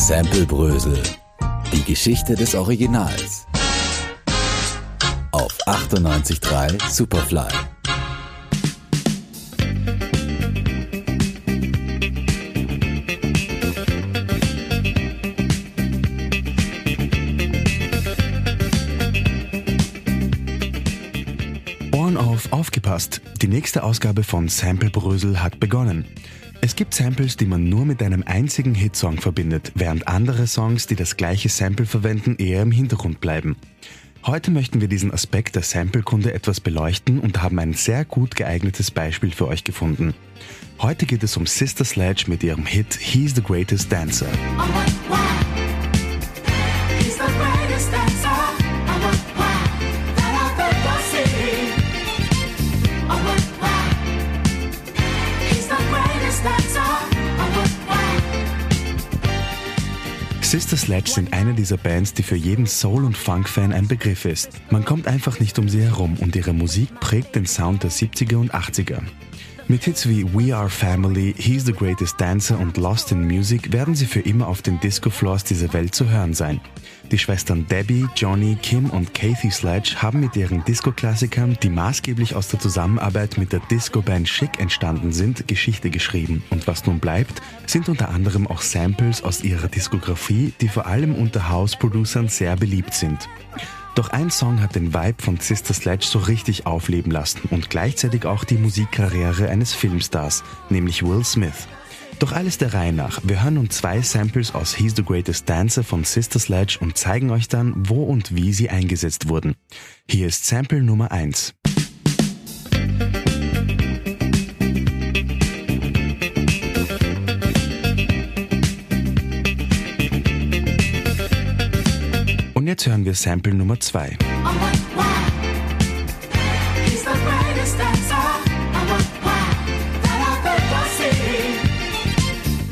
Sample Brösel. Die Geschichte des Originals. Auf 98.3 Superfly. Ohren auf, aufgepasst! Die nächste Ausgabe von Sample Brösel hat begonnen. Es gibt Samples, die man nur mit einem einzigen Hitsong verbindet, während andere Songs, die das gleiche Sample verwenden, eher im Hintergrund bleiben. Heute möchten wir diesen Aspekt der Samplekunde etwas beleuchten und haben ein sehr gut geeignetes Beispiel für euch gefunden. Heute geht es um Sister Sledge mit ihrem Hit He's the Greatest Dancer. He's Sister Sledge sind eine dieser Bands, die für jeden Soul- und Funk-Fan ein Begriff ist. Man kommt einfach nicht um sie herum und ihre Musik prägt den Sound der 70er und 80er. Mit Hits wie We Are Family, He's the Greatest Dancer und Lost in Music werden sie für immer auf den Disco-Floors dieser Welt zu hören sein. Die Schwestern Debbie, Johnny, Kim und Kathy Sledge haben mit ihren Disco-Klassikern, die maßgeblich aus der Zusammenarbeit mit der Disco-Band Chic entstanden sind, Geschichte geschrieben. Und was nun bleibt, sind unter anderem auch Samples aus ihrer Diskografie, die vor allem unter House-Producern sehr beliebt sind. Doch ein Song hat den Vibe von Sister Sledge so richtig aufleben lassen und gleichzeitig auch die Musikkarriere eines Filmstars, nämlich Will Smith. Doch alles der Reihe nach. Wir hören nun zwei Samples aus He's the Greatest Dancer von Sister Sledge und zeigen euch dann, wo und wie sie eingesetzt wurden. Hier ist Sample Nummer 1. jetzt hören wir Sample Nummer 2. Oh, what, wow. He's the greatest dancer. Oh, what, wow, that I've ever seen.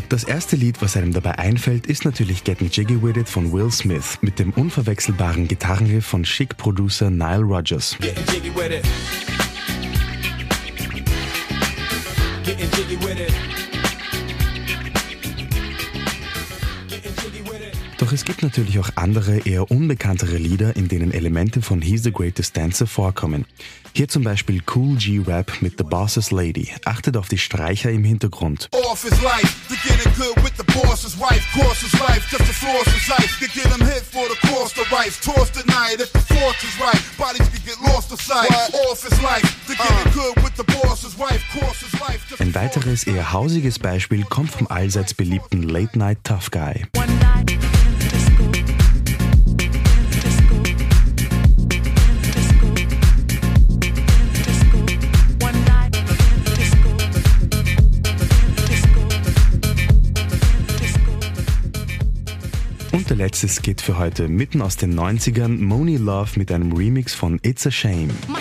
Das erste Lied, was einem dabei einfällt, ist natürlich Getting Jiggy With It von Will Smith mit dem unverwechselbaren Gitarrenriff von Chic-Producer Nile Rodgers. Getting jiggy with it. Doch es gibt natürlich auch andere, eher unbekanntere Lieder, in denen Elemente von He's the Greatest Dancer vorkommen. Hier zum Beispiel Cool G Rap mit The Boss's Lady. Achtet auf die Streicher im Hintergrund. off his life to get it good with the boss's wife. Course his letzte Skit für heute, mitten aus den 90ern, Moni Love mit einem Remix von It's a Shame. Oh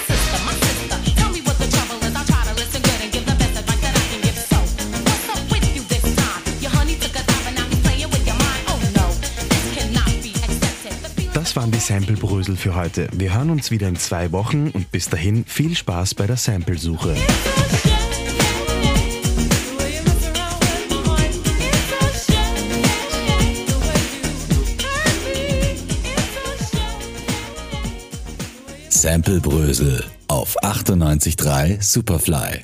Das waren die Sample-Brösel für heute. Wir hören uns wieder in zwei Wochen und bis dahin viel Spaß bei der Samplesuche. Sample Brösel. Auf 98.3 Superfly.